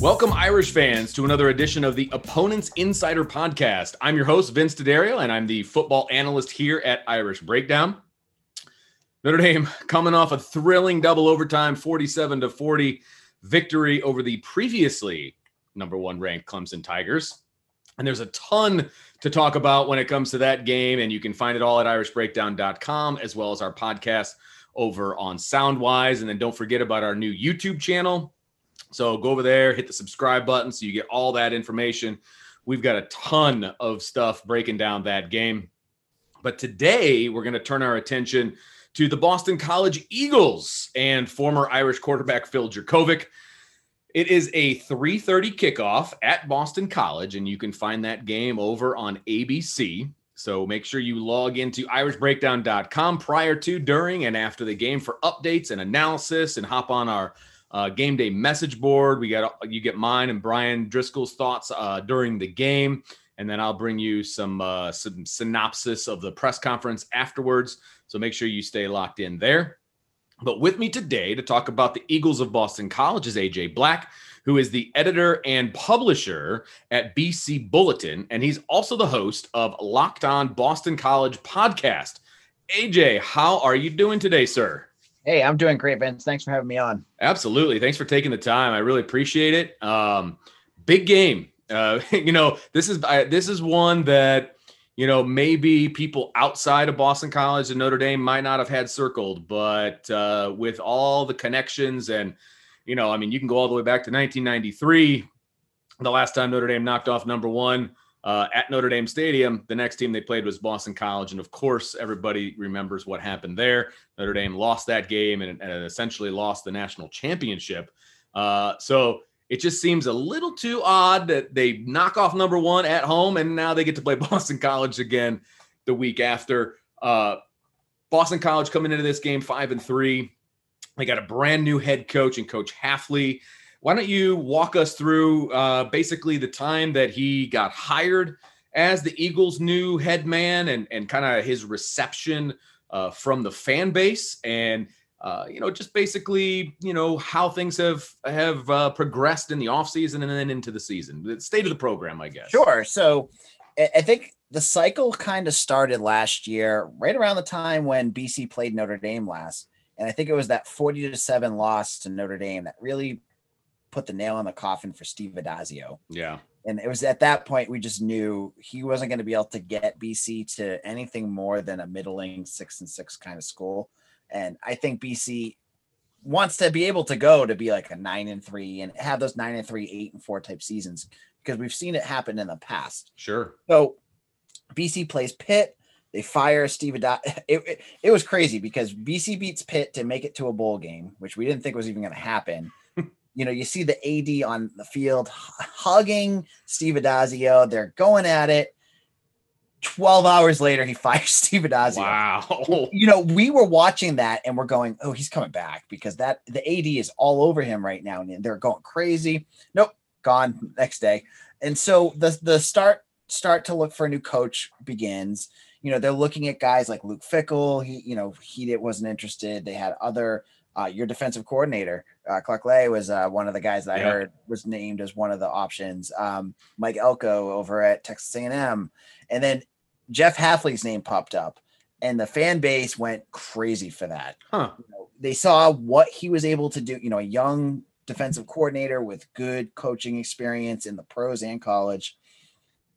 Welcome, Irish fans, to another edition of the Opponents Insider Podcast. I'm your host, Vince D'Addario, and I'm the football analyst here at Irish Breakdown. Notre Dame coming off a thrilling double overtime 47 to 40 victory over the previously number one ranked Clemson Tigers. And there's a ton to talk about when it comes to that game. And you can find it all at irishbreakdown.com as well as our podcast over on Soundwise. And then don't forget about our new YouTube channel. So go over there, hit the subscribe button so you get all that information. We've got a ton of stuff breaking down that game. But today we're going to turn our attention to the Boston College Eagles and former Irish quarterback Phil Jurkovec. It is a 3:30 kickoff at Boston College and you can find that game over on ABC. So make sure you log into irishbreakdown.com prior to, during, and after the game for updates and analysis and hop on our uh, game day message board. We got you get mine and Bryan Driskell's thoughts uh, during the game, and then I'll bring you some uh, some synopsis of the press conference afterwards. So make sure you stay locked in there. But with me today to talk about the Eagles of Boston College is AJ Black, who is the editor and publisher at BC Bulletin. And he's also the host of Locked On Boston College podcast. AJ, how are you doing today, sir? Hey, I'm doing great, Vince. Thanks for having me on. Absolutely. Thanks for taking the time. I really appreciate it. Um, big game. Uh, you know, this is I, this is one that you know, maybe people outside of Boston College and Notre Dame might not have had circled, but uh, with all the connections and, you know, I mean, you can go all the way back to 1993, the last time Notre Dame knocked off number one uh, at Notre Dame Stadium. The next team they played was Boston College. And of course, everybody remembers what happened there. Notre Dame lost that game and, and essentially lost the national championship. Uh, so, it just seems a little too odd that they knock off number one at home and now they get to play Boston College again the week after. Uh, Boston College coming into this game five and three. They got a brand new head coach and Coach Hafley. Why don't you walk us through uh, basically the time that he got hired as the Eagles' new head man and, and kind of his reception uh, from the fan base and uh, you know, just basically, you know, how things have have uh, progressed in the offseason and then into the season. The state of the program, I guess. Sure. So I think the cycle kind of started last year, right around the time when BC played Notre Dame last. And I think it was that 40 to 7 loss to Notre Dame that really put the nail in the coffin for Steve Addazio. Yeah. And it was at that point we just knew he wasn't going to be able to get BC to anything more than a middling six and six kind of school. And I think BC wants to be able to go to be like a nine and three and have those nine and three, eight and four type seasons because we've seen it happen in the past. Sure. So BC plays Pitt. They fire Steve Adot. It, it, it was crazy because BC beats Pitt to make it to a bowl game, which we didn't think was even going to happen. you know, you see the AD on the field hugging Steve Addazio. They're going at it. 12 hours later, he fires Steve Addazio. Wow. You know, we were watching that and we're going, oh, he's coming back because that the AD is all over him right now. And they're going crazy. Nope, gone next day. And so the the start start to look for a new coach begins. You know, they're looking at guys like Luke Fickell. He, you know, he wasn't interested. They had other uh, your defensive coordinator, uh, Clark Lea, was uh, one of the guys that I heard was named as one of the options. Um, Mike Elko over at Texas A&M, and then Jeff Hafley's name popped up, and the fan base went crazy for that. Huh. You know, they saw what he was able to do. You know, a young defensive coordinator with good coaching experience in the pros and college.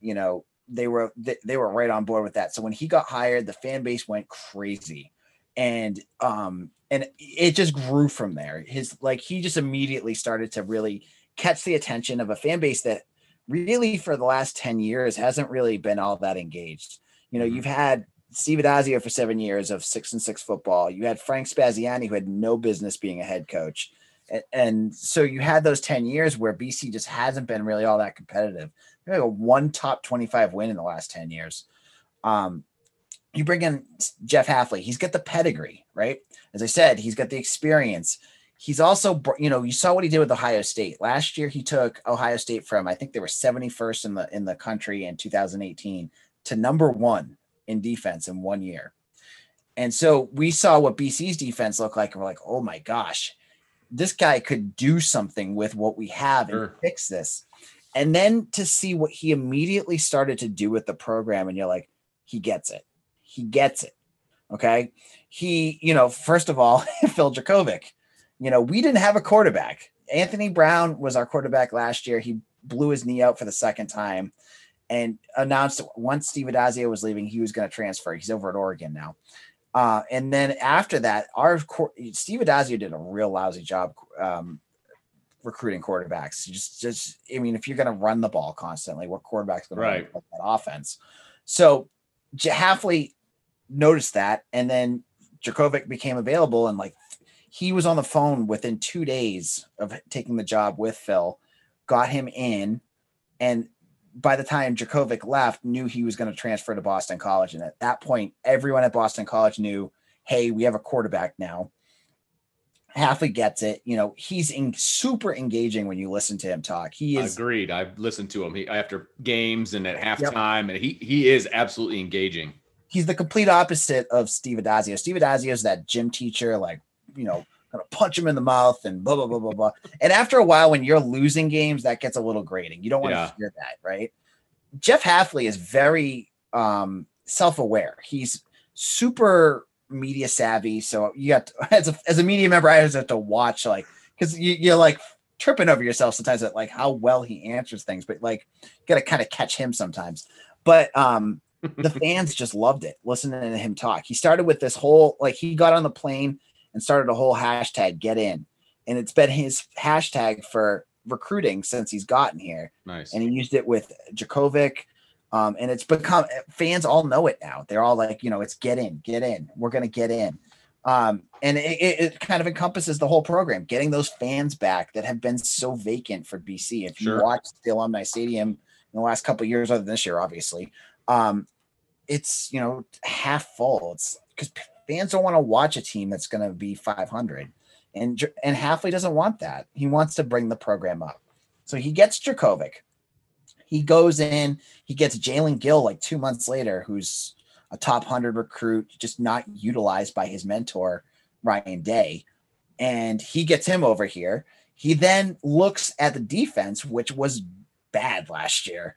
You know, they were they, they were right on board with that. So when he got hired, the fan base went crazy, and um and it just grew from there. His like he just immediately started to really catch the attention of a fan base that really for the last 10 years hasn't really been all that engaged. You know, Mhm. you've had Steve Addazio for seven years of six and six football. You had Frank Spaziani, who had no business being a head coach. And, and so you had those 10 years where BC just hasn't been really all that competitive. Had a one top 25 win in the last 10 years. Um, you bring in Jeff Hafley, he's got the pedigree, right? As I said, he's got the experience. He's also, you know, you saw what he did with Ohio State last year. He took Ohio State from I think they were 71st in the in the country in 2018 to number one in defense in one year. And so we saw what BC's defense looked like, and we're like, oh my gosh, this guy could do something with what we have and Sure. fix this. And then to see what he immediately started to do with the program, and you're like, he gets it. He gets it. Okay. He, you know, first of all, Phil Jurkovec, you know, we didn't have a quarterback. Anthony Brown was our quarterback last year. He blew his knee out for the second time and announced once Steve Addazio was leaving, he was going to transfer. He's over at Oregon now. Uh, and then after that, our Steve Addazio did a real lousy job um, recruiting quarterbacks. Just, just, I mean, if you're going to run the ball constantly, what quarterback's going Right. to run that offense? So Hafley noticed that, and then Jurkovec became available, and like he was on the phone within two days of taking the job with Phil, got him in, and by the time Jurkovec left, knew he was going to transfer to Boston College, and at that point, everyone at Boston College knew, hey, we have a quarterback now. Hafley gets it. You know, he's in, super engaging when you listen to him talk. He is Agreed. I've listened to him he, after games and at halftime, and he he is absolutely engaging. he's the complete opposite of Steve Addazio. Steve Addazio is that gym teacher, like, you know, gonna punch him in the mouth and blah, blah, blah, blah, blah. And after a while, when you're losing games, that gets a little grating. You don't want Yeah. to hear that, right? Jeff Hafley is very um self-aware. He's super media savvy. So you got to, as a as a media member, I just have to watch like because you, you're like tripping over yourself sometimes at like how well he answers things, but like you gotta kind of catch him sometimes. But um the fans just loved it listening to him talk. He started with this whole like he got on the plane and started a whole hashtag get in. And it's been his hashtag for recruiting since he's gotten here. Nice. And he used it with Jurkovec. Um, and it's become fans all know it now. They're all like, you know, it's get in, get in. We're gonna get in. Um, and it, it, kind of encompasses the whole program, getting those fans back that have been so vacant for BC. If you watch the alumni stadium in the last couple of years, other than this year, obviously, um, it's you know half full. It's because fans don't want to watch a team that's going to be 500, and and Hafley doesn't want that. He wants to bring the program up. So he gets Jurkovec. He goes in. He gets Jaelen Gill like two months later, who's a top hundred recruit, just not utilized by his mentor Ryan Day, and he gets him over here. He then looks at the defense, which was bad last year,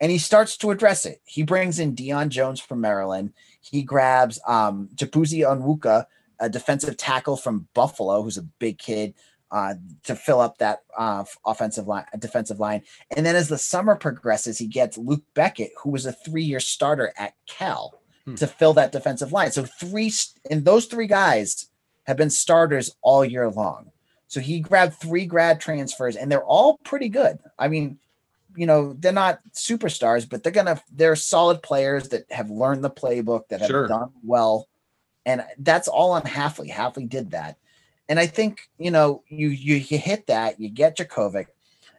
and he starts to address it. He brings in Deon Jones from Maryland. He grabs um, Chibueze Onwuka, a defensive tackle from Buffalo, who's a big kid. uh, to fill up that uh, offensive line, defensive line. And then as the summer progresses, he gets Luc Bequette, who was a three-year starter at Cal, hmm. to fill that defensive line. So three, and those three guys have been starters all year long. So he grabbed three grad transfers, and they're all pretty good. I mean, you know, they're not superstars, but they're gonna they're solid players that have learned the playbook that have sure. done well. And that's all on Hafley. Hafley did that. And I think, you know, you you, you hit that, you get Jurkovec.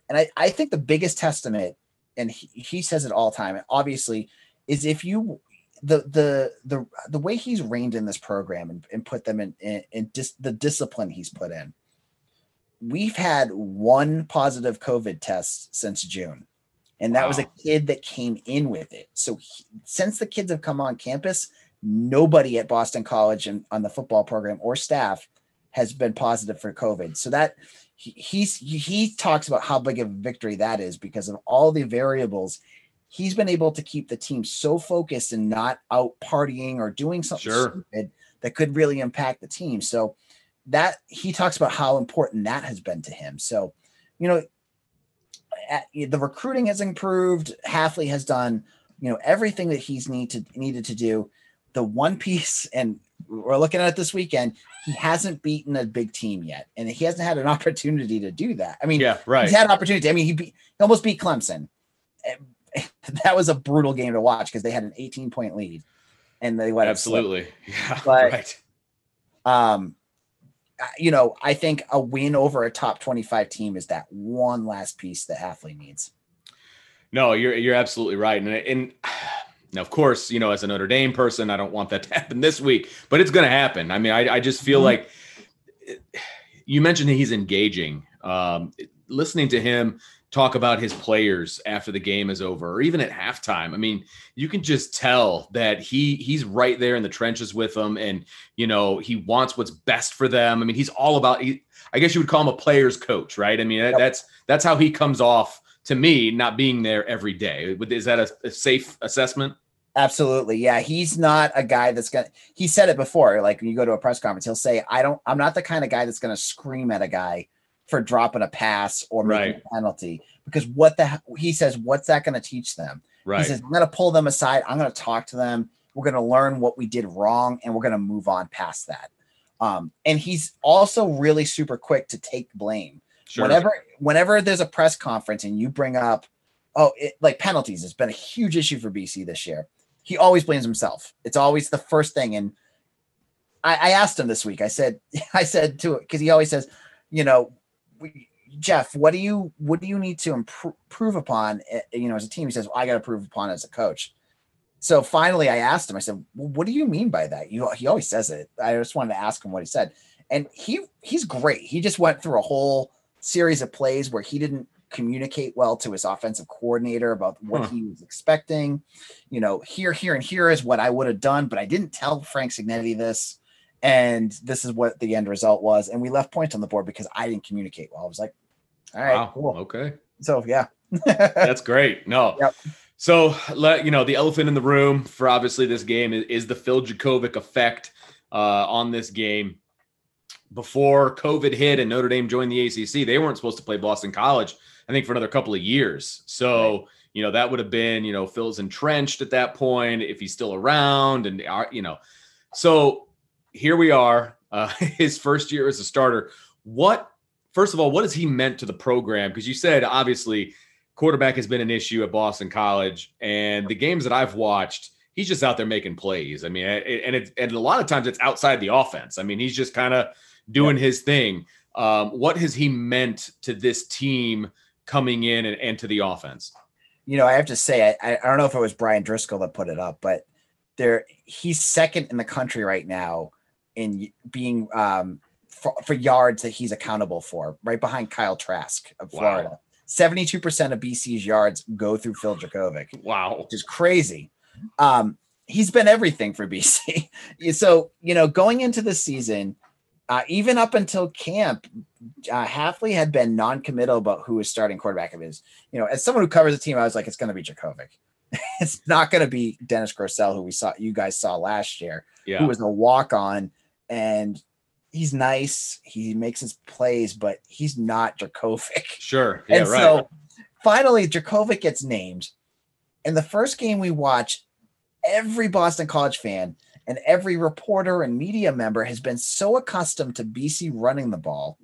And I, I think the biggest testament, and he, he says it all the time, obviously, is if you the the the the way he's reined in this program and, and put them in in, in dis, the discipline he's put in. We've had one positive COVID test since June, and that wow. was a kid that came in with it. So he, since the kids have come on campus, nobody at Boston College and on the football program or staff has been positive for COVID. So that he, he's he talks about how big of a victory that is because of all the variables. He's been able to keep the team so focused and not out partying or doing something sure. stupid that could really impact the team. So that he talks about how important that has been to him. So, you know, at, the recruiting has improved. Hafley has done, you know, everything that he's need to needed to do. The one piece, and we're looking at it this weekend. He hasn't beaten a big team yet, and he hasn't had an opportunity to do that. I mean, yeah, right. He's had an opportunity. I mean, he, beat, he almost beat Clemson. That was a brutal game to watch because they had an 18 point lead, and they went absolutely, yeah, but, right. Um, you know, I think a win over a top 25 team is that one last piece that Hafley needs. No, you're you're absolutely right, and and now, of course, you know, as a Notre Dame person, I don't want that to happen this week, but it's going to happen. I mean, I, I just feel mm-hmm. like you mentioned he's engaging. Um, listening to him talk about his players after the game is over, or even at halftime. I mean, you can just tell that he he's right there in the trenches with them, and you know he wants what's best for them. I mean, he's all about. He, I guess you would call him a player's coach, right? I mean, yep. that's that's how he comes off to me, not being there every day. Is that a, a safe assessment? Absolutely. Yeah. He's not a guy that's going to, he said it before. Like when you go to a press conference, he'll say, I don't, I'm not the kind of guy that's going to scream at a guy for dropping a pass or making right. a penalty because what the, he says, what's that going to teach them? Right. He says, I'm going to pull them aside. I'm going to talk to them. We're going to learn what we did wrong and we're going to move on past that. Um, and he's also really super quick to take blame. Sure. Whenever, whenever there's a press conference and you bring up, oh, it, like penalties it's been a huge issue for BC this year he always blames himself. It's always the first thing. And I, I asked him this week. I said, I said to it because he always says, you know, Jeff, what do you what do you need to improve upon? Eh, you know, as a team, he says, well, I got to prove upon as a coach. So finally, I asked him. I said, well, "What do you mean by that?" You he always says it. I just wanted to ask him what he said, and he he's great. He just went through a whole series of plays where he didn't communicate well to his offensive coordinator about what huh. he was expecting. You know, here, here, and here is what I would have done, but I didn't tell Frank Cignetti this. And this is what the end result was. And we left points on the board because I didn't communicate well. I was like, all right, wow. cool. Okay. So yeah. That's great. No. Yep. So let you know the elephant in the room for obviously this game is, is the Phil Jurkovec effect uh, on this game. Before COVID hit and Notre Dame joined the ACC, they weren't supposed to play Boston College I think, for another couple of years. So, right. you know, that would have been, you know, Phil's entrenched at that point if he's still around and, uh, you know, so here we are, uh, his first year as a starter. What, first of all, what has he meant to the program? Because you said obviously quarterback has been an issue at Boston College, and the games that I've watched, he's just out there making plays. I mean, and it, and a lot of times it's outside the offense. I mean, he's just kind of doing yeah. his thing. Um, what has he meant to this team coming in and, and to the offense? You know, I have to say, I, I don't know if it was Bryan Driskell that put it up, but there he's second in the country right now in being um, for, for, yards that he's accountable for, right behind Kyle Trask of Florida. Wow. 72% of BC's yards go through Phil Jurkovec. Wow. Which is crazy. Um, he's been everything for BC. so, you know, going into the season, uh, even up until camp, uh, Hafley had been non-committal about who was starting quarterback of his. You know, as someone who covers the team, I was like, it's going to be Jurkovec. it's not going to be Dennis Grosel, who we saw, you guys saw last year, yeah. who was a walk-on, and he's nice. He makes his plays, but he's not Jurkovec. Sure. Yeah, and right. so finally, Jurkovec gets named. And the first game we watch, every Boston College fan and every reporter and media member has been so accustomed to BC running the ball.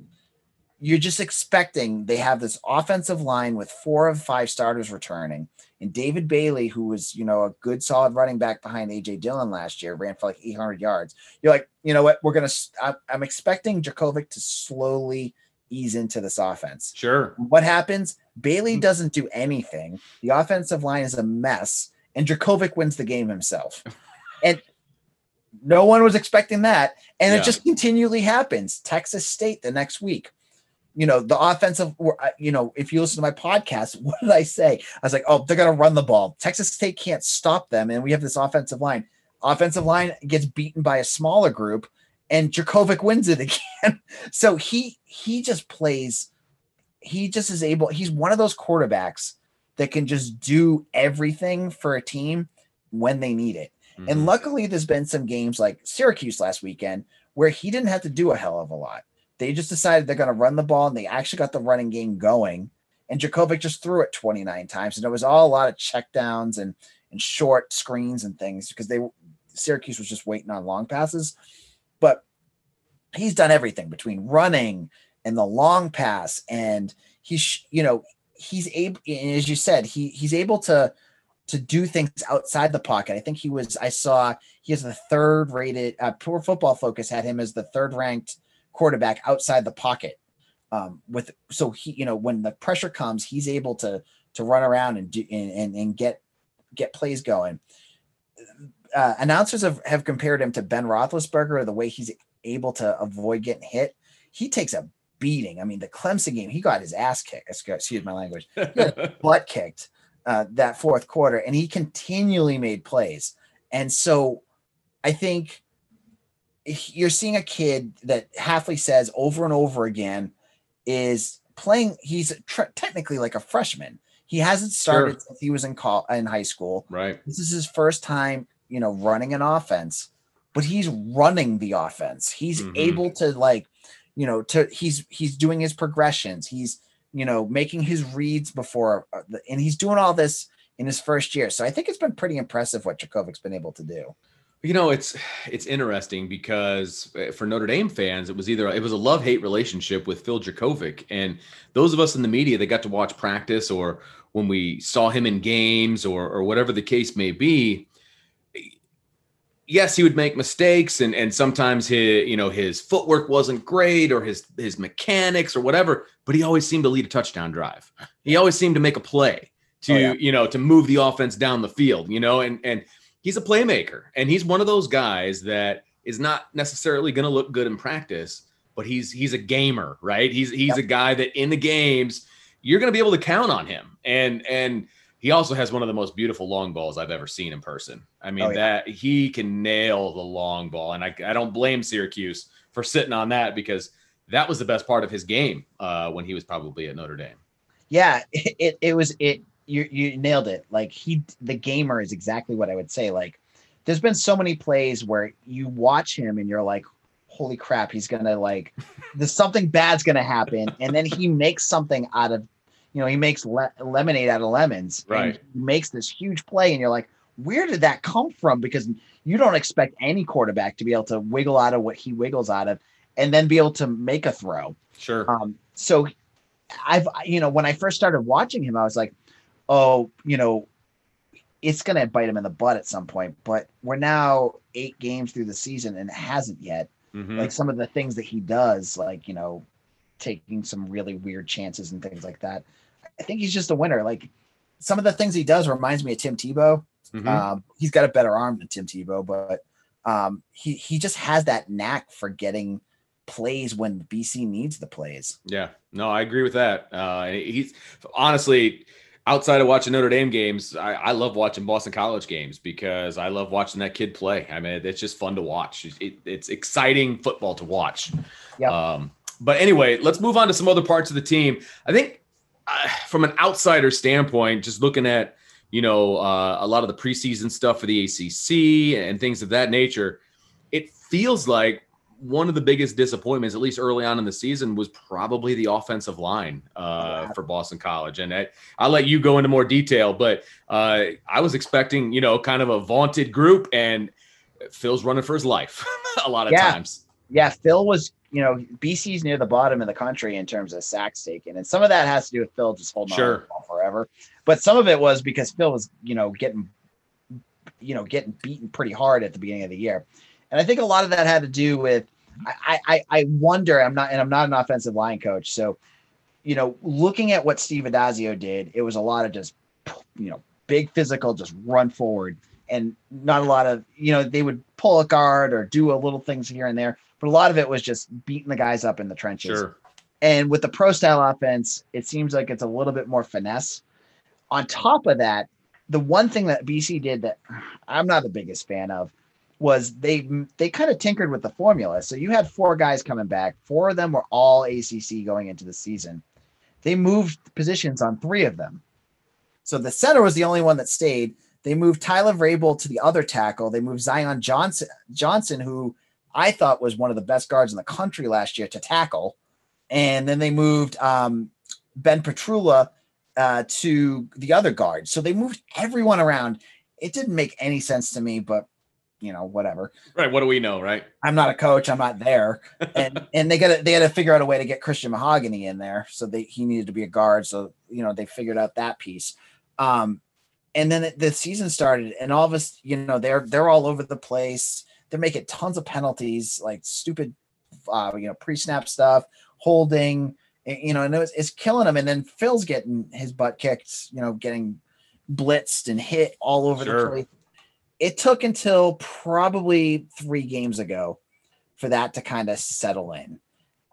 You're just expecting they have this offensive line with four of five starters returning. And David Bailey, who was, you know, a good solid running back behind AJ Dillon last year, ran for like 800 yards. You're like, you know what? We're going to, I'm expecting Jurkovec to slowly ease into this offense. Sure. What happens? Bailey mm-hmm. doesn't do anything. The offensive line is a mess, and Jurkovec wins the game himself. And no one was expecting that. And Yeah. it just continually happens. Texas State the next week. You know, the offensive, you know, if you listen to my podcast, what did I say? I was like, oh, they're going to run the ball. Texas State can't stop them. And we have this offensive line. Offensive line gets beaten by a smaller group, and Jurkovec wins it again. so he he just plays he just is able he's one of those quarterbacks that can just do everything for a team when they need it and Mhm. luckily there's been some games like syracuse last weekend where he didn't have to do a hell of a lot they just decided they're going to run the ball and they actually got the running game going. And Jurkovec just threw it 29 times and it was all a lot of checkdowns and and short screens and things because they syracuse was just waiting on long passes. But he's done everything between running and the long pass and he's you know he's able as you said he he's able to to do things outside the pocket. I think he was i saw he is the third rated uh, Pro Football Focus had him as the third ranked quarterback outside the pocket um with so he you know when the pressure comes he's able to to run around and do and and, and get get plays going uh, announcers have, have compared him to Ben Roethlisberger, the way he's able to avoid getting hit. He takes a beating. I mean, the Clemson game, he got his ass kicked. Excuse my language, butt kicked uh, that fourth quarter, and he continually made plays. And so, I think you're seeing a kid that Hafley says over and over again is playing. He's tr- technically like a freshman. He hasn't started Sure. since he was in call in high school. right. This is his first time, you know, running an offense, but he's running the offense. He's Mhm. able to like, you know, to he's he's doing his progressions. He's you know making his reads before, uh, and he's doing all this in his first year. So I think it's been pretty impressive what Jurkovec's been able to do. You know, it's it's interesting because uh, for Notre Dame fans, it was either it was a love hate relationship with Phil Jurkovec, and those of us in the media that got to watch practice or when we saw him in games or or whatever the case may be. Yes, he would make mistakes, and and sometimes his you know his footwork wasn't great or his his mechanics or whatever, but he always seemed to lead a touchdown drive. He always seemed to make a play to Oh, yeah. you know to move the offense down the field. You know, and and he's a playmaker and he's one of those guys that is not necessarily going to look good in practice but he's he's a gamer right he's he's Yep. a guy that in the games you're going to be able to count on him and and he also has one of the most beautiful long balls I've ever seen in person. I mean Oh, yeah. that he can nail the long ball and I, I don't blame Syracuse for sitting on that because that was the best part of his game uh, when he was probably at Notre Dame. Yeah, it, it, it was it. You you nailed it. Like he, the gamer is exactly what I would say. Like, there's been so many plays where you watch him and you're like, holy crap, he's gonna like, there's something bad's gonna happen, and then he makes something out of, you know, he makes le- lemonade out of lemons. and Right. he makes this huge play, and you're like, where did that come from? Because you don't expect any quarterback to be able to wiggle out of what he wiggles out of, and then be able to make a throw. Sure. Um, so I've, you know, when I first started watching him, I was like, oh, you know, it's going to bite him in the butt at some point. But we're now eight games through the season and it hasn't yet. Mhm. Like some of the things that he does, like, you know, taking some really weird chances and things like that. I think he's just a winner. Like some of the things he does reminds me of Tim Tebow. Mhm. Um, he's got a better arm than Tim Tebow, but um, he he just has that knack for getting plays when BC needs the plays. Yeah, no, I agree with that. Uh, he's honestly outside of watching Notre Dame games, I, I love watching Boston College games because I love watching that kid play. I mean, it's just fun to watch. It, it's exciting football to watch. Yep. Um, but anyway, let's move on to some other parts of the team. I think uh, from an outsider standpoint, just looking at you know uh, a lot of the preseason stuff for the ACC and things of that nature, it feels like one of the biggest disappointments, at least early on in the season, was probably the offensive line uh, for Boston College. And I, will let you go into more detail, but uh, I was expecting, you know, kind of a vaunted group, and Phil's running for his life a lot of yeah. times. Yeah, Phil was, you know, BC's near the bottom of the country in terms of sacks taken, and some of that has to do with Phil just holding sure. on ball forever, but some of it was because Phil was, you know, getting, you know, getting beaten pretty hard at the beginning of the year. And I think a lot of that had to do with I, I, I wonder, I'm not, and I'm not an offensive line coach. So, you know, looking at what Steve Addazio did, it was a lot of just, you know, big physical, just run forward and not a lot of, you know, they would pull a guard or do a little things here and there, but a lot of it was just beating the guys up in the trenches. Sure. And with the pro style offense, it seems like it's a little bit more finesse. On top of that, the one thing that BC did that I'm not the biggest fan of was they they kind of tinkered with the formula. So you had four guys coming back. Four of them were all ACC going into the season. They moved positions on three of them. So the center was the only one that stayed. They moved Tyler Vrabel to the other tackle. They moved Zion Johnson Johnson, who I thought was one of the best guards in the country last year, to tackle. And then they moved um, Ben Petrula uh, to the other guard. So they moved everyone around. It didn't make any sense to me, but you know, whatever. Right. What do we know, right? I'm not a coach. I'm not there. And and they got to they had to figure out a way to get Christian Mahogany in there. So they he needed to be a guard. So you know they figured out that piece. Um, and then the season started, and all of us, you know, they're they're all over the place. They're making tons of penalties, like stupid, uh, you know, pre-snap stuff, holding, you know, and it was, it's killing them. And then Phil's getting his butt kicked, you know, getting blitzed and hit all over sure. the place it took until probably three games ago for that to kind of settle in.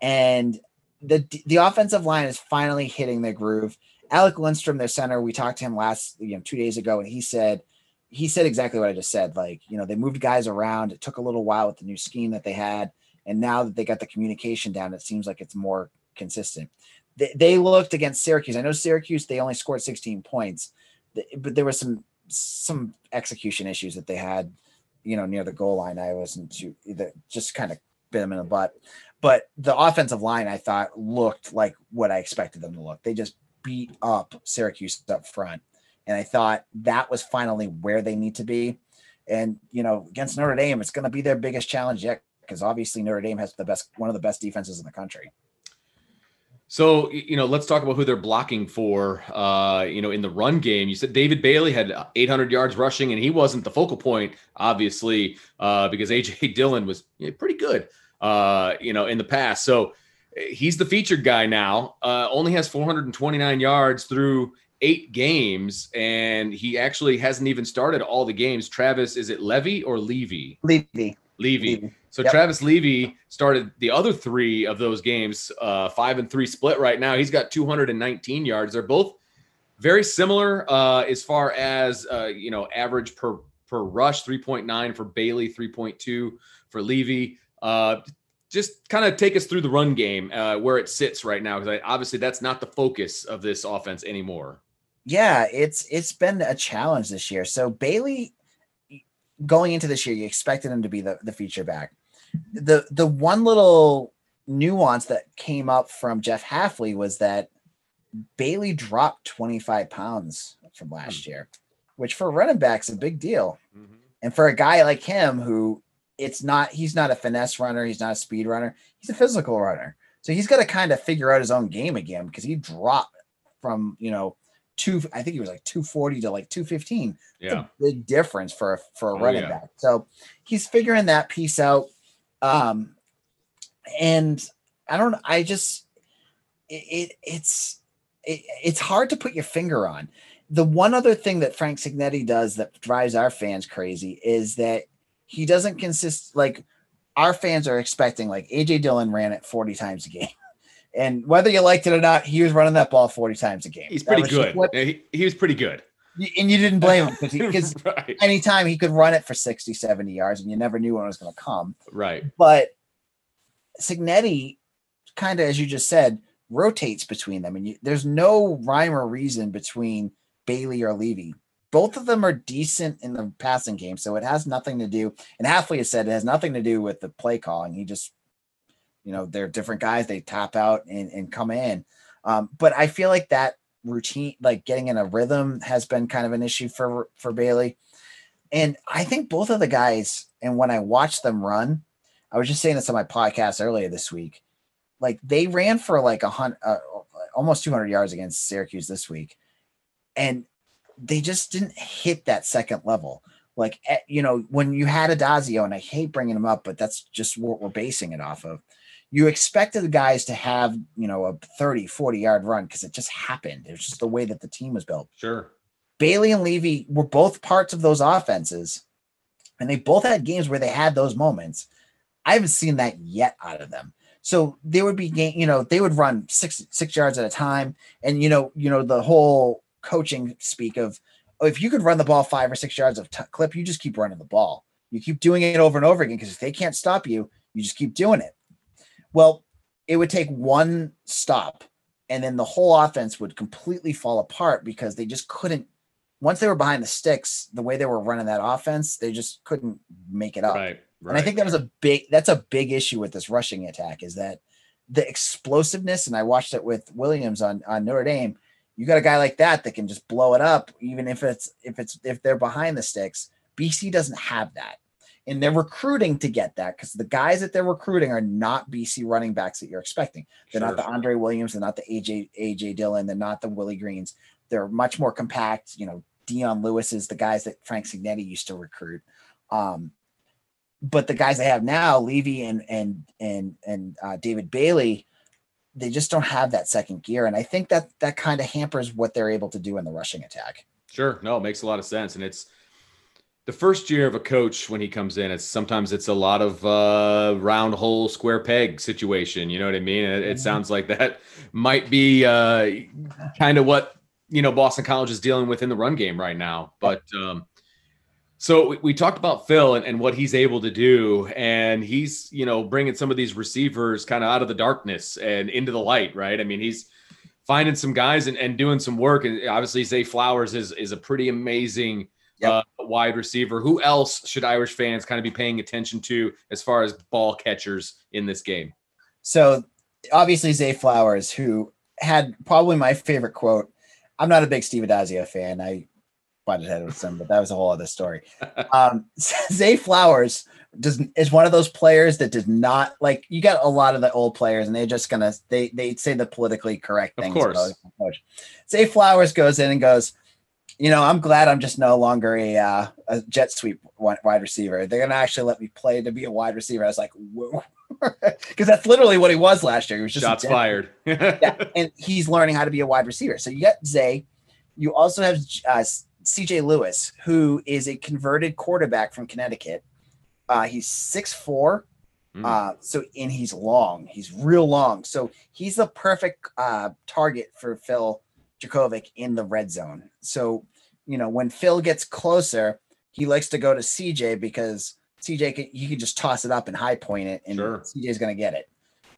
And the the offensive line is finally hitting their groove. Alec Lindstrom, their center, we talked to him last, you know, two days ago, and he said he said exactly what I just said. Like, you know, they moved guys around. It took a little while with the new scheme that they had, and now that they got the communication down, it seems like it's more consistent. They, they looked against Syracuse. I know Syracuse they only scored 16 points, but there was some some execution issues that they had, you know, near the goal line. I wasn't too either, just kind of bit them in the butt. But the offensive line, I thought, looked like what I expected them to look. They just beat up Syracuse up front. And I thought that was finally where they need to be. And, you know, against Notre Dame, it's going to be their biggest challenge yet because obviously Notre Dame has the best, one of the best defenses in the country. So, you know, let's talk about who they're blocking for. Uh, you know, in the run game, you said David Bailey had 800 yards rushing, and he wasn't the focal point, obviously, uh, because AJ Dillon was pretty good, uh, you know, in the past. So he's the featured guy now. Uh, only has 429 yards through eight games, and he actually hasn't even started all the games. Travis, is it Levy or Levy? Levy. Levy. Levy. So yep. Travis Levy started the other three of those games, uh, five and three split right now. He's got 219 yards. They're both very similar uh, as far as uh, you know average per per rush, 3.9 for Bailey, 3.2 for Levy. Uh, just kind of take us through the run game uh, where it sits right now, because obviously that's not the focus of this offense anymore. Yeah, it's it's been a challenge this year. So Bailey, going into this year, you expected him to be the, the feature back the the one little nuance that came up from Jeff Hafley was that Bailey dropped 25 pounds from last hmm. year, which for running backs a big deal. Mm-hmm. And for a guy like him who it's not he's not a finesse runner, he's not a speed runner, he's a physical runner. So he's got to kind of figure out his own game again because he dropped from, you know, two I think he was like 240 to like 215. Yeah. big difference for a for a oh, running yeah. back. So he's figuring that piece out. Um, and I don't, I just, it, it it's, it, it's hard to put your finger on. The one other thing that Frank Cignetti does that drives our fans crazy is that he doesn't consist like our fans are expecting like AJ Dillon ran it 40 times a game. And whether you liked it or not, he was running that ball 40 times a game. He's pretty good. Yeah, he, he, was pretty good. And you didn't blame him because right. anytime he could run it for 60, 70 yards and you never knew when it was going to come. Right. But Cignetti kind of as you just said, rotates between them. And you, there's no rhyme or reason between Bailey or Levy. both of them are decent in the passing game, so it has nothing to do. And Hafley has said it has nothing to do with the play calling. He just, you know, they're different guys. They tap out and, and come in. Um, but I feel like that routine, like getting in a rhythm, has been kind of an issue for for Bailey. And I think both of the guys, and when I watched them run, I was just saying this on my podcast earlier this week. Like they ran for like a hundred, uh, almost 200 yards against Syracuse this week, and they just didn't hit that second level. Like eh, you know, when you had Addazio, and I hate bringing him up, but that's just what we're basing it off of. You expected the guys to have you know a 30, 40 yard run because it just happened. It was just the way that the team was built. Sure. Bailey and Levy were both parts of those offenses, and they both had games where they had those moments. I haven't seen that yet out of them. So they would be, game, you know, they would run six six yards at a time, and you know, you know, the whole coaching speak of oh, if you could run the ball five or six yards of t- clip, you just keep running the ball. You keep doing it over and over again because if they can't stop you, you just keep doing it. Well, it would take one stop, and then the whole offense would completely fall apart because they just couldn't once they were behind the sticks, the way they were running that offense, they just couldn't make it up. Right. Right. And I think that was a big that's a big issue with this rushing attack is that the explosiveness, and I watched it with Williams on, on Notre Dame. You got a guy like that that can just blow it up, even if it's if it's if they're behind the sticks. BC doesn't have that. And they're recruiting to get that because the guys that they're recruiting are not BC running backs that you're expecting. They're sure. not the Andre Williams, they're not the AJ AJ Dillon, they're not the Willie Greens. They're much more compact. You know, Dion Lewis is the guys that Frank Cignetti used to recruit. Um, but the guys they have now, Levy and and and and uh, David Bailey, they just don't have that second gear, and I think that that kind of hampers what they're able to do in the rushing attack. Sure, no, it makes a lot of sense, and it's the first year of a coach when he comes in. It's sometimes it's a lot of uh, round hole square peg situation. You know what I mean? It, it mm-hmm. sounds like that might be uh, kind of what you know Boston College is dealing with in the run game right now. But um, so we, we, talked about Phil and, and what he's able to do, and he's you know bringing some of these receivers kind of out of the darkness and into the light, right? I mean, he's finding some guys and, and doing some work, and obviously Zay Flowers is is a pretty amazing yep. uh, wide receiver. Who else should Irish fans kind of be paying attention to as far as ball catchers in this game? So obviously Zay Flowers, who had probably my favorite quote I'm not a big Steve Addazio fan. I butted head with him, but that was a whole other story. Um, Zay Flowers does is one of those players that does not like. You got a lot of the old players, and they're just gonna they they say the politically correct things. Of course, Zay Flowers goes in and goes. You know, I'm glad I'm just no longer a uh, a jet sweep wide receiver. They're gonna actually let me play to be a wide receiver. I was like, whoa, because that's literally what he was last year. He was just shots fired. yeah, and he's learning how to be a wide receiver. So you got Zay. You also have uh, C.J. Lewis, who is a converted quarterback from Connecticut. Uh, he's six four. Mm. Uh, so and he's long. He's real long. So he's the perfect uh, target for Phil Jurkovec in the red zone. So you know when Phil gets closer, he likes to go to CJ because CJ can he can just toss it up and high point it, and sure. CJ's going to get it.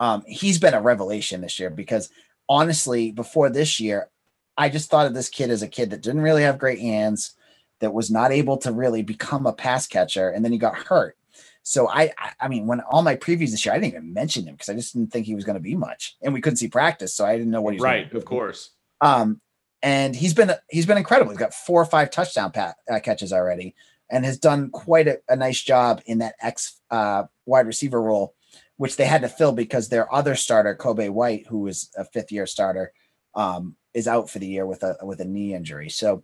Um, he's been a revelation this year because honestly, before this year, I just thought of this kid as a kid that didn't really have great hands, that was not able to really become a pass catcher, and then he got hurt. So I, I mean, when all my previews this year, I didn't even mention him because I just didn't think he was going to be much, and we couldn't see practice, so I didn't know what he was. Right, of course. Um, and he's been he's been incredible. He's got four or five touchdown pat, uh, catches already and has done quite a, a nice job in that X uh, wide receiver role, which they had to fill because their other starter, Kobay White, who is a fifth year starter, um, is out for the year with a with a knee injury. So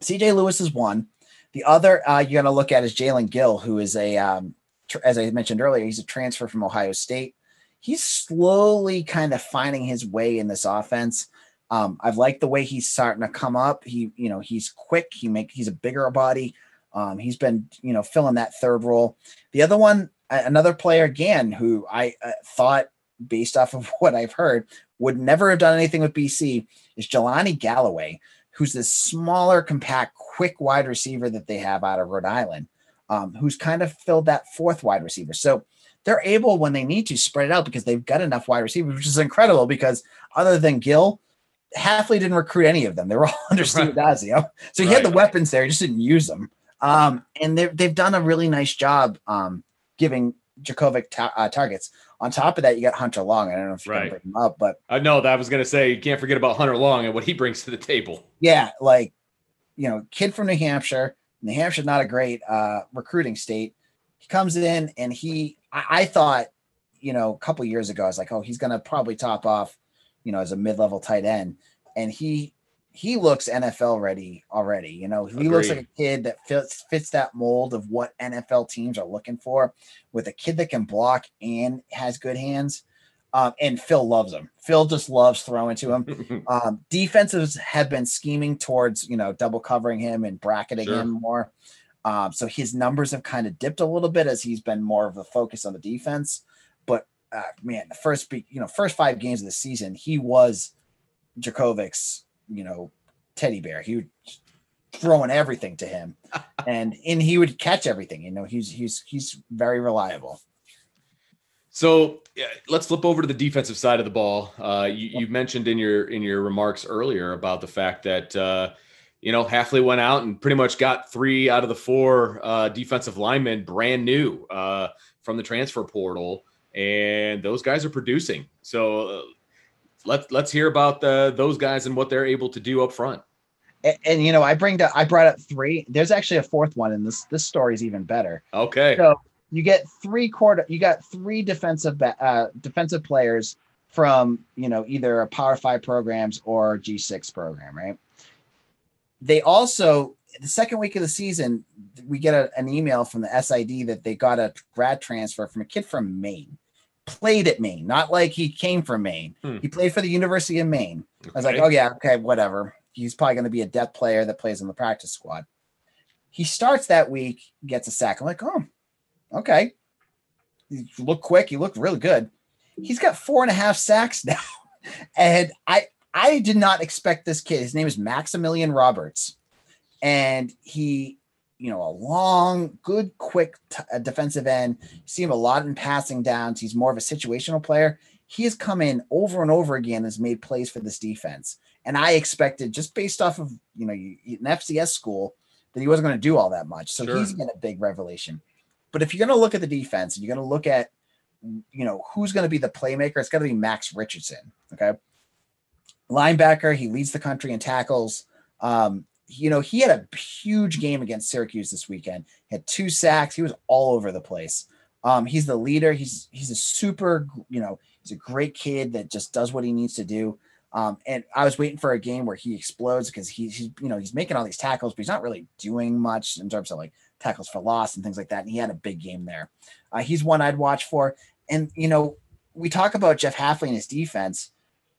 CJ Lewis is one. The other uh, you're going to look at is Jaelen Gill, who is a um, tr- as I mentioned earlier, he's a transfer from Ohio State. He's slowly kind of finding his way in this offense. Um, I've liked the way he's starting to come up. He, you know, he's quick. He make he's a bigger body. Um, he's been, you know, filling that third role. The other one, another player again, who I uh, thought, based off of what I've heard, would never have done anything with BC, is Jehlani Galloway, who's this smaller, compact, quick wide receiver that they have out of Rhode Island, um, who's kind of filled that fourth wide receiver. So they're able, when they need to, spread it out because they've got enough wide receivers, which is incredible. Because other than Gill, Hafley didn't recruit any of them. They were all under Steve Addazio. So he Right. had the weapons there, he just didn't use them. Um, and they've, they've done a really nice job um, giving Jurkovec ta- uh, targets. On top of that, you got Hunter Long. I don't know if you're Right. to bring him up, but I know that I was going to say you can't forget about Hunter Long and what he brings to the table. yeah, like, you know, kid from New Hampshire. New Hampshire's not a great uh, recruiting state. He comes in and he, I, I thought, you know, a couple years ago, I was like, oh, he's going to probably top off, you know, as a mid level tight end. And he, he looks NFL ready already. You know, he looks like a kid that fits fits that mold of what NFL teams are looking for, with a kid that can block and has good hands. Um, and Phil loves him. Phil just loves throwing to him. Um, defenses have been scheming towards you know double covering him and bracketing Sure. him more. Um, so his numbers have kind of dipped a little bit as he's been more of a focus on the defense. Uh, man, the first be- you know first five games of the season, he was Jurkovec's you know teddy bear. He would throwing everything to him, and and he would catch everything. You know, he's he's he's very reliable. So yeah, let's flip over to the defensive side of the ball. Uh, you, you mentioned in your in your remarks earlier about the fact that uh, you know Hafley went out and pretty much got three out of the four uh, defensive linemen brand new uh, from the transfer portal, and those guys are producing. So uh, let's let's hear about the, those guys and what they're able to do up front. And, and you know, I bring to I brought up three. There's actually a fourth one, and this this story is even better. Okay, So you get three quarter, you got three defensive uh, defensive players from you know either a Power Five programs or G six program, right? They also the second week of the season, we get a, an email from the SID that they got a grad transfer from a kid from Maine, played at Maine, not like he came from Maine. Hmm. He played for the University of Maine. I was like, oh yeah, okay, whatever. He's probably going to be a depth player that plays in the practice squad. He starts that week, gets a sack. I'm like, oh, okay. You look quick. He looked really good. He's got four and a half sacks now, and I I did not expect this kid. His name is Maximilian Roberts, and he, you know, a long, good, quick t- uh, defensive end. You see him a lot in passing downs. He's more of a situational player. He has come in over and over again, and has made plays for this defense. And I expected, just based off of you know an FCS school, that he wasn't going to do all that much. So Sure. he's been a big revelation. But if you're going to look at the defense and you're going to look at, you know, who's going to be the playmaker, it's got to be Max Richardson. Okay. Linebacker, he leads the country in tackles. Um, you know, he had a huge game against Syracuse this weekend. Had two sacks. He was all over the place. Um, he's the leader. He's he's a super, you know, he's a great kid that just does what he needs to do. Um, and I was waiting for a game where he explodes because he's, he's, you know, he's making all these tackles, but he's not really doing much in terms of like tackles for loss and things like that. And he had a big game there. Uh, he's one I'd watch for. And, you know, we talk about Jeff Hafley and his defense.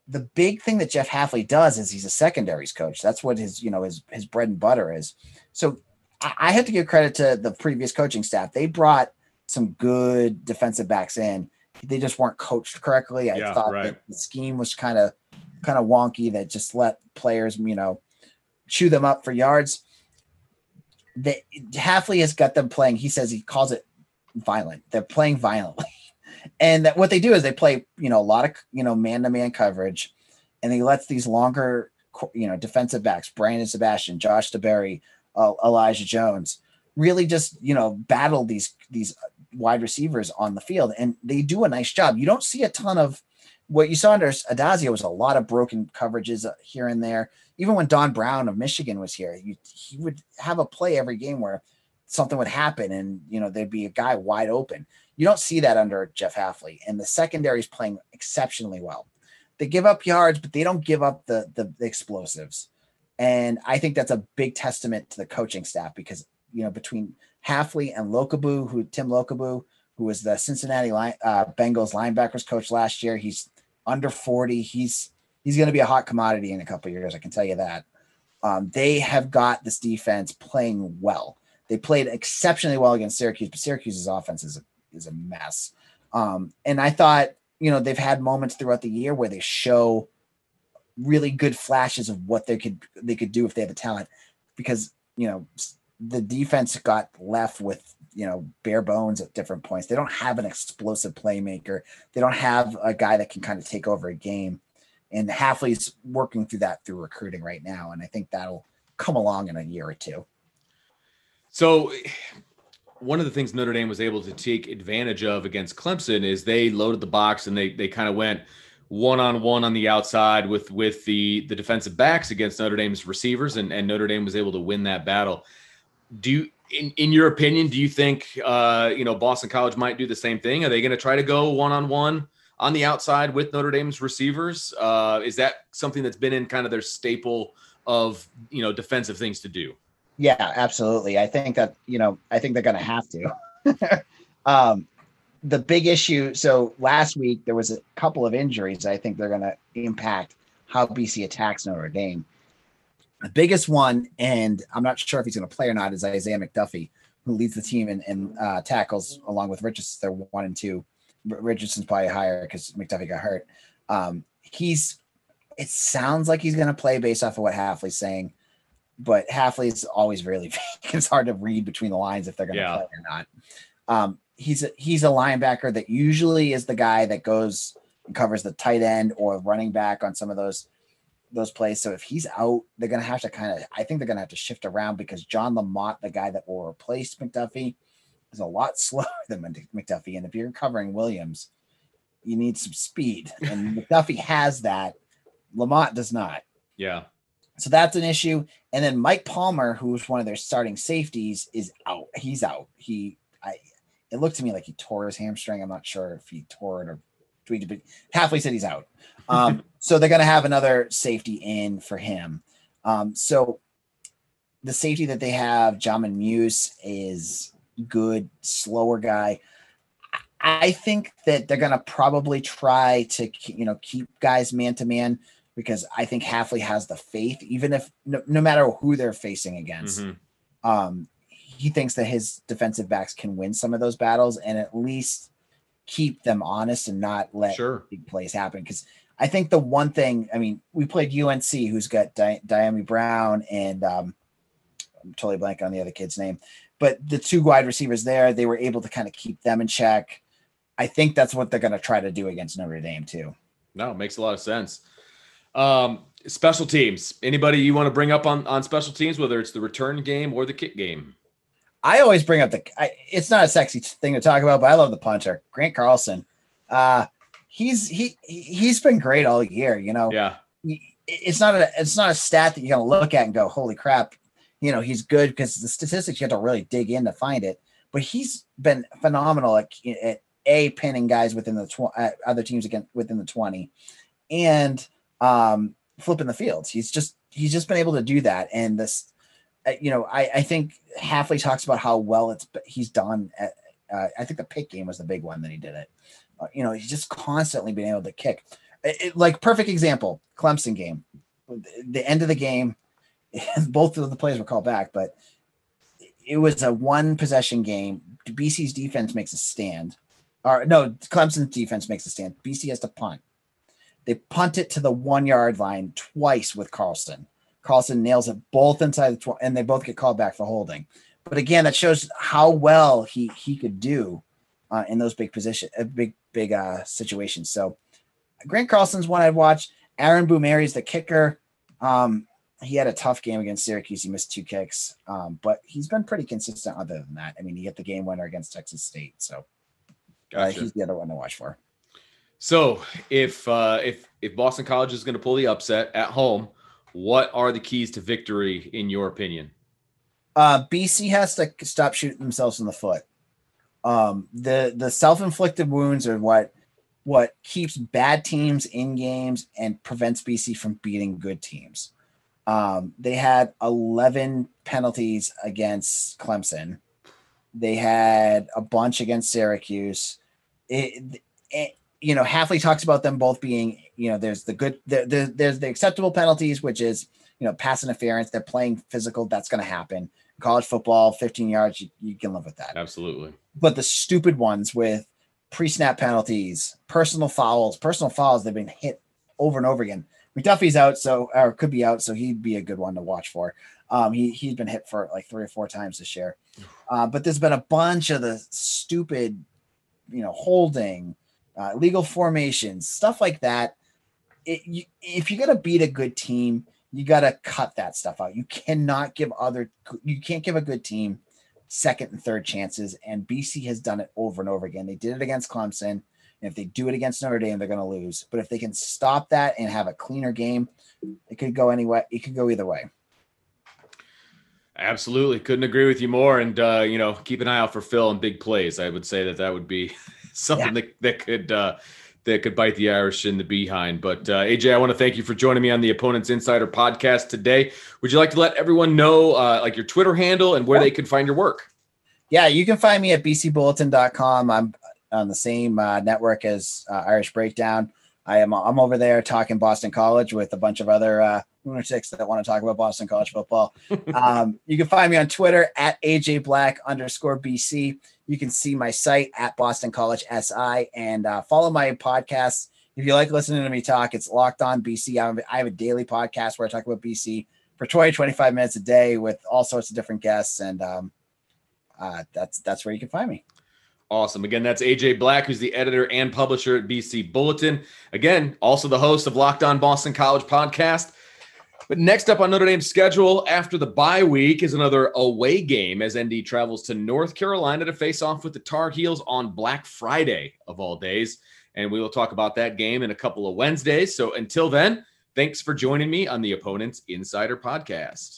The big thing that Jeff Hafley does is he's a secondaries coach. That's what his, you know, his, his bread and butter is. So I, I have to give credit to the previous coaching staff. They brought some good defensive backs in. They just weren't coached correctly. I Yeah, thought right. that the scheme was kind of, kind of wonky that just let players, you know, chew them up for yards. They Hafley has got them playing. He says he calls it violent. They're playing violently, and that what they do is they play, you know, a lot of you know man to man coverage, and he lets these longer, you know, defensive backs, Brandon Sebastian, Josh DeBerry, uh, Elijah Jones, really just you know battle these these wide receivers on the field, and they do a nice job. You don't see a ton of what you saw under Addazio was a lot of broken coverages uh, here and there. Even when Don Brown of Michigan was here, you, he would have a play every game where something would happen and you know there'd be a guy wide open. You don't see that under Jeff Hafley, and the secondary is playing exceptionally well. They give up yards, but they don't give up the, the explosives. And I think that's a big testament to the coaching staff because you know between Hafley and Lukabu, who Tem Lukabu, who was the Cincinnati line, uh, Bengals linebackers coach last year, he's under 40. He's he's going to be a hot commodity in a couple years. I can tell you that. Um, they have got this defense playing well. They played exceptionally well against Syracuse, but Syracuse's offense is is a mess. Um, and I thought, you know, they've had moments throughout the year where they show really good flashes of what they could they could do if they have the talent, because you know the defense got left with you know bare bones at different points. They don't have an explosive playmaker. They don't have a guy that can kind of take over a game. and Hafley's working through that through recruiting right now, and I think that'll come along in a year or two. So, one of the things Notre Dame was able to take advantage of against Clemson is they loaded the box and they they kind of went one on one on the outside with with the the defensive backs against Notre Dame's receivers, and, and Notre Dame was able to win that battle. Do you, in in your opinion, do you think uh, you know Boston College might do the same thing? Are they going to try to go one on one on the outside with Notre Dame's receivers? Uh, is that something that's been in kind of their staple of you know defensive things to do? Yeah, absolutely. I think that you know I think they're going to have to. um, the big issue. So last week there was a couple of injuries. I think they're going to impact how BC attacks Notre Dame. The biggest one, and I'm not sure if he's going to play or not, is Isaiah McDuffie, who leads the team in, in uh, tackles along with Richardson. They're one and two. Richardson's probably higher because McDuffie got hurt. Um, he's. It sounds like he's going to play based off of what Hafley's saying, but Hafley's always really vague. it's hard to read between the lines if they're going to yeah. play or not. Um, he's a, he's a linebacker that usually is the guy that goes and covers the tight end or running back on some of those those plays. So if he's out, they're gonna have to kind of I think they're gonna have to shift around because John Lamot, the guy that will replace McDuffie, is a lot slower than McDuffie. And if you're covering Williams, you need some speed, and McDuffie has that. Lamot does not. Yeah. So that's an issue. And then Mike Palmer, who's one of their starting safeties, is out. He's out. He I it looked to me like he tore his hamstring. I'm not sure if he tore it or tweaked it, but Hafley said he's out. Um, so they're going to have another safety in for him. Um, so the safety that they have, Jahmin Muse, is good, slower guy. I think that they're going to probably try to, you know, keep guys man to man because I think Hafley has the faith, even if no, no matter who they're facing against. Mm-hmm. Um, he thinks that his defensive backs can win some of those battles and at least keep them honest and not let sure. big plays happen. Because I think the one thing, I mean, we played UNC, who's got Di- Dyami Brown and um, I'm totally blank on the other kid's name, but the two wide receivers there, they were able to kind of keep them in check. I think that's what they're going to try to do against Notre Dame too. No, it makes a lot of sense. Um, special teams. Anybody you want to bring up on on special teams, whether it's the return game or the kick game? I always bring up the. I, it's not a sexy thing to talk about, but I love the punter, Grant Carlson. Uh, he's he he's been great all year. You know. Yeah. It's not a it's not a stat that you're gonna look at and go, holy crap, you know he's good because the statistics you have to really dig in to find it. But he's been phenomenal at, at a pinning guys within the tw- other teams again within the twenty, and um, flipping the fields. He's just he's just been able to do that, and this uh, you know, I, I think Hafley talks about how well it's he's done. At, uh, I think the pick game was the big one that he did it. Uh, you know, he's just constantly been able to kick. It, it, like perfect example, Clemson game. The end of the game, both of the plays were called back, but it was a one possession game. BC's defense makes a stand, or no, Clemson's defense makes a stand. BC has to punt. They punt it to the one yard line twice with Carlson Carlson nails it both inside the 20, and they both get called back for holding. But again, that shows how well he he could do uh, in those big position, uh, big big uh, situations. So Grant Carlson's one I'd watch. Aaron is the kicker. Um, he had a tough game against Syracuse. He missed two kicks, um, but he's been pretty consistent. Other than that, I mean, he hit the game winner against Texas State, so uh, gotcha. uh, he's the other one to watch for. So if uh, if if Boston College is going to pull the upset at home, what are the keys to victory, in your opinion? Uh, BC has to stop shooting themselves in the foot. Um, the the self inflicted wounds are what what keeps bad teams in games and prevents BC from beating good teams. Um, they had 11 penalties against Clemson. They had a bunch against Syracuse. It, it, you know, Hafley talks about them both being, you know, there's the good, there, there, there's the acceptable penalties, which is, you know, pass interference. They're playing physical. That's going to happen. College football, 15 yards, you, you can live with that. Absolutely. But the stupid ones with pre-snap penalties, personal fouls, personal fouls, they've been hit over and over again. McDuffie's out, so or could be out, so he'd be a good one to watch for. Um, he he's been hit for like three or four times this year. Uh, but there's been a bunch of the stupid, you know, holding, uh, legal formations, stuff like that. it, you, if you're gonna beat a good team, you gotta cut that stuff out. You cannot give other you can't give a good team second and third chances. And BC has done it over and over again. They did it against Clemson. And if they do it against Notre Dame, they're to lose. But if they can stop that and have a cleaner game, it could go anyway. It could go either way. Absolutely, couldn't agree with you more. And uh, you know, keep an eye out for Phil and big plays. I would say that that would be something yeah. that that could uh, that could bite the Irish in the behind. But uh, AJ, I want to thank you for joining me on the Opponents Insider podcast today. Would you like to let everyone know uh, like your Twitter handle and where they can find your work? Yeah, you can find me at bcbulletin.com. I'm on the same uh, network as uh, Irish Breakdown. I am I'm over there talking Boston College with a bunch of other uh, lunatics that want to talk about Boston College football. um, you can find me on Twitter at AJ Black underscore BC. You can see my site at Boston College SI and uh, follow my podcasts. If you like listening to me talk, it's Locked On BC. I have a daily podcast where I talk about BC for 20, 25 minutes a day with all sorts of different guests. And um, uh, that's that's where you can find me. Awesome. Again, that's AJ Black, who's the editor and publisher at BC Bulletin. Again, also the host of Locked On Boston College podcast. But next up on Notre Dame's schedule after the bye week is another away game as ND travels to North Carolina to face off with the Tar Heels on Black Friday of all days. And we will talk about that game in a couple of Wednesdays. So until then, thanks for joining me on the Opponents Insider Podcast.